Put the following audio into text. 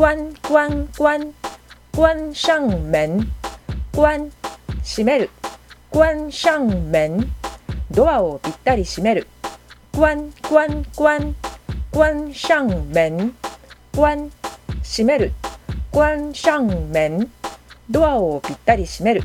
关关关关上门。关閉める。关上門ドアをぴったり閉める。关关关。关上門关閉める。关上門ドアをぴったり閉める。